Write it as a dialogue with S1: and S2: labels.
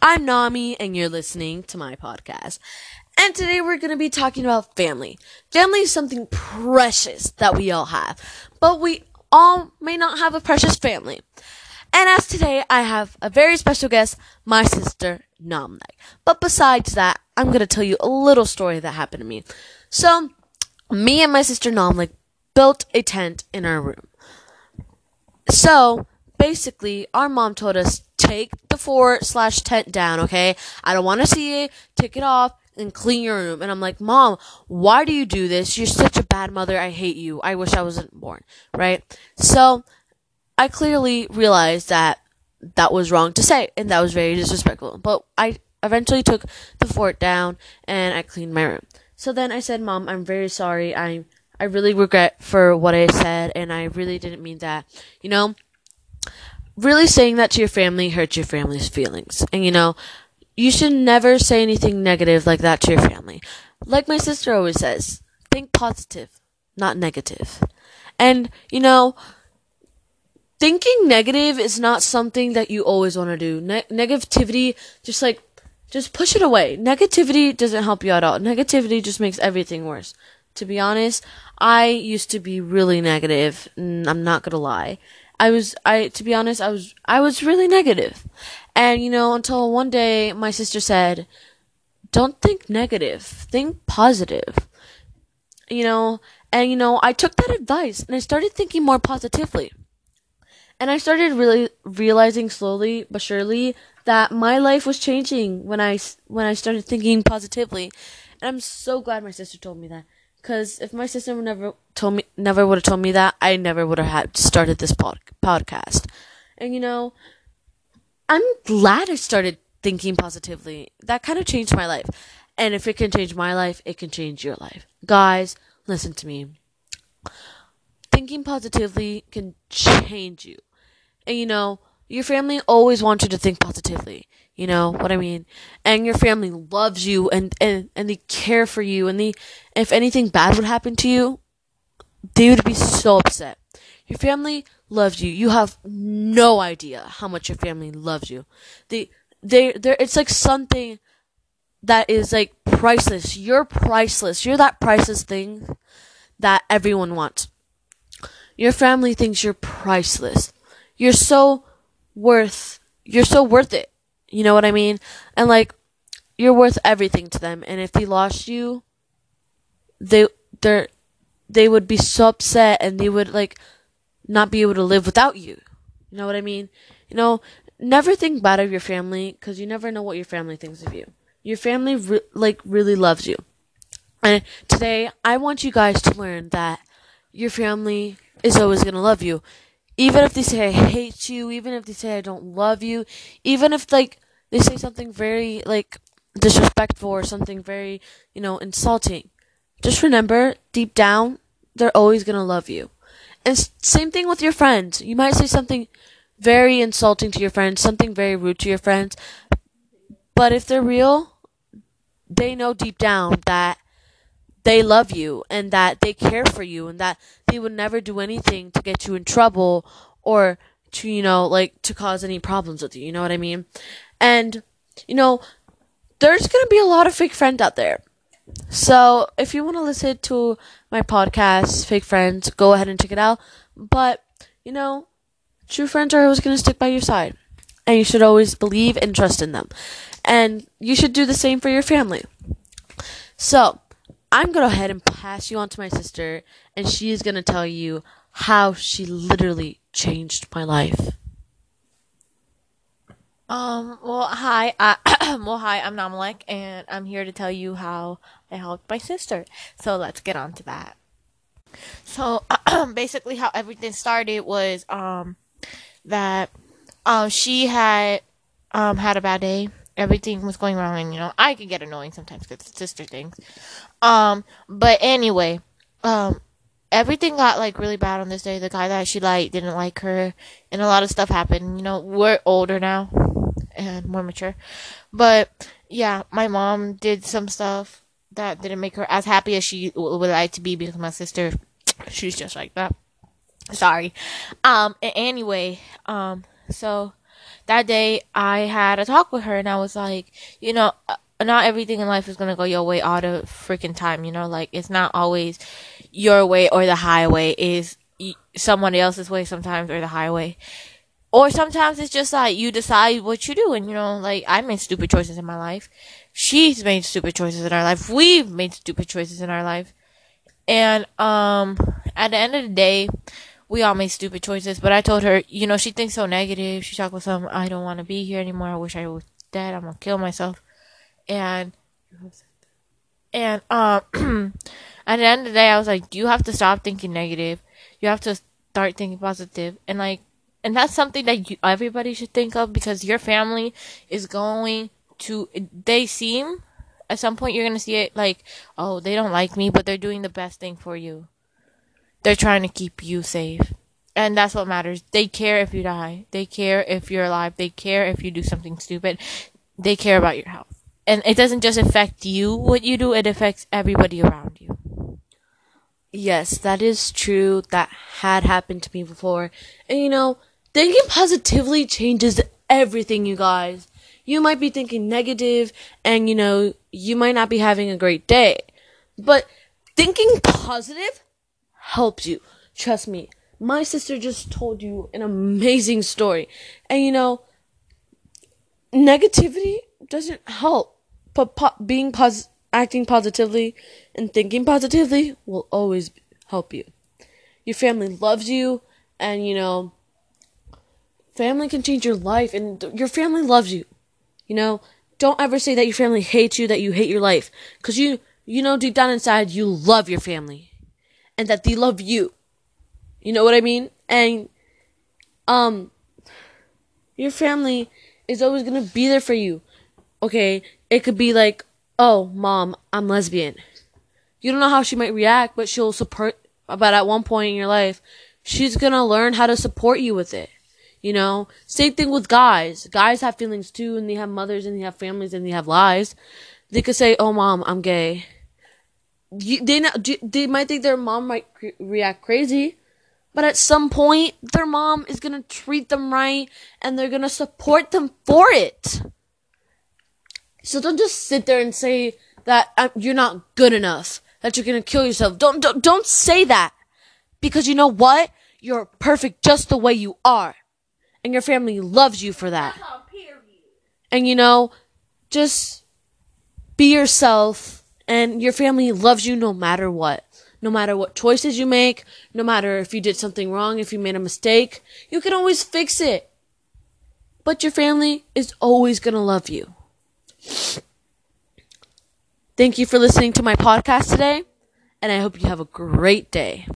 S1: I'm Nami, and you're listening to my podcast. And today we're going to be talking about family. Family is something precious that we all have, but we all may not have a precious family. And as today, I have a very special guest, my sister, Namnek. But besides that, I'm going to tell you a little story that happened to me. So, me and my sister Namlik built a tent in our room. So, basically, our mom told us, take the fort slash tent down, okay? I don't want to see it. Take it off and clean your room. And I'm like, Mom, why do you do this? You're such a bad mother. I hate you. I wish I wasn't born, right? So, I clearly realized that that was wrong to say, and that was very disrespectful. But I eventually took the fort down and I cleaned my room. So then I said, Mom, I'm very sorry. I I really regret for what I said, and I really didn't mean that. You know, really saying that to your family hurts your family's feelings. And you know, you should never say anything negative like that to your family. Like my sister always says, think positive, not negative. And, you know, thinking negative is not something that you always want to do. Ne- negativity, just like, just push it away. Negativity doesn't help you at all. Negativity just makes everything worse. To be honest, I used to be really negative. I'm not gonna lie. I was, I, to be honest, I was, I was really negative. And, you know, until one day my sister said, don't think negative, think positive. You know, and, you know, I took that advice and I started thinking more positively. And I started really realizing slowly but surely that my life was changing when I, when I started thinking positively. And I'm so glad my sister told me that. Cause if my sister never told me, never would have told me that, I never would have had started this pod, podcast. And you know, I'm glad I started thinking positively. That kind of changed my life. And if it can change my life, it can change your life. Guys, listen to me. Thinking positively can change you. And you know, your family always wants you to think positively. You know what I mean? And your family loves you and, and, and they care for you and they, if anything bad would happen to you, they would be so upset. Your family loves you. You have no idea how much your family loves you. They, they, they it's like something that is like priceless. You're priceless. You're that priceless thing that everyone wants. Your family thinks you're priceless. You're so worth, you're so worth it. You know what I mean? And like, you're worth everything to them. And if they lost you, they, they're, they would be so upset and they would like not be able to live without you. You know what I mean? You know, never think bad of your family because you never know what your family thinks of you. Your family re- like really loves you. And today I want you guys to learn that your family is always going to love you. Even if they say I hate you, even if they say I don't love you, even if like they say something very like disrespectful or something very, you know, insulting. Just remember, deep down, they're always going to love you. And same thing with your friends. You might say something very insulting to your friends, something very rude to your friends. But if they're real, they know deep down that they love you and that they care for you and that they would never do anything to get you in trouble or to, you know, like to cause any problems with you. You know what I mean? And, you know, there's going to be a lot of fake friends out there. So if you want to listen to my podcast, Fake Friends, go ahead and check it out. But, you know, true friends are always going to stick by your side. And you should always believe and trust in them. And you should do the same for your family. So, I'm to go ahead and pass you on to my sister, and she is to tell you how she literally changed my life.
S2: Um, well, hi, well, hi, I'm Namalek, and I'm here to tell you how I helped my sister. So let's get on to that. So, basically how everything started was, um, that, um, she had, um, had a bad day. Everything was going wrong, and, you know, I could get annoying sometimes because sister things. Um, but anyway, um, everything got like really bad on this day. The guy that she liked didn't like her, and a lot of stuff happened. You know, we're older now and more mature, but yeah, my mom did some stuff that didn't make her as happy as she would like to be because my sister, she's just like that. Sorry. Um. Anyway. Um. So that day I had a talk with her and I was like, you know, uh, not everything in life is going to go your way all the freaking time, you know, like it's not always your way or the highway is somebody else's way sometimes or the highway. Or sometimes it's just like you decide what you do and you know, like I made stupid choices in my life. She's made stupid choices in our life. We've made stupid choices in our life. And um at the end of the day, we all made stupid choices, but I told her, you know, she thinks so negative. She talked with some, I don't want to be here anymore. I wish I was dead. I'm gonna kill myself. And and um at the end of the day, I was like, you have to stop thinking negative. You have to start thinking positive. And like and that's something that you, everybody should think of because your family is going to they seem at some point you're to see it like oh they don't like me but they're doing the best thing for you they're trying to keep you safe. And that's what matters. They care if you die. They care if you're alive. They care if you do something stupid. They care about your health. And it doesn't just affect you what you do it affects everybody around you.
S1: Yes that is true. That had happened to me before. And you know Thinking positively changes everything, you guys. You might be thinking negative and, you know, you might not be having a great day. But thinking positive helps you. Trust me. My sister just told you an amazing story. And, you know, negativity doesn't help. But po- being pos- acting positively and thinking positively will always help you. Your family loves you, and you know, Family can change your life and your family loves you. You know, don't ever say that your family hates you, that you hate your life. Cause you, you know deep down inside you love your family. And that they love you. You know what I mean? And, um, your family is always gonna be there for you. Okay, it could be like, oh, mom, I'm lesbian. You don't know how she might react, but she'll support, but at one point in your life, she's gonna learn how to support you with it. You know, same thing with guys. Guys have feelings too, and they have mothers, and they have families, and they have lives. They could say, "Oh, mom, I'm gay." You, they not, they might think their mom might react crazy, but at some point, their mom is gonna treat them right, and they're gonna support them for it. So don't just sit there and say that uh, you're not good enough, that you're gonna kill yourself. Don't don't don't say that, because you know what? You're perfect just the way you are and your family loves you for that. And you know, just be yourself and your family loves you no matter what. No matter what choices you make, no matter if you did something wrong, if you made a mistake, you can always fix it. But your family is always gonna love you. Thank you for listening to my podcast today, and I hope you have a great day.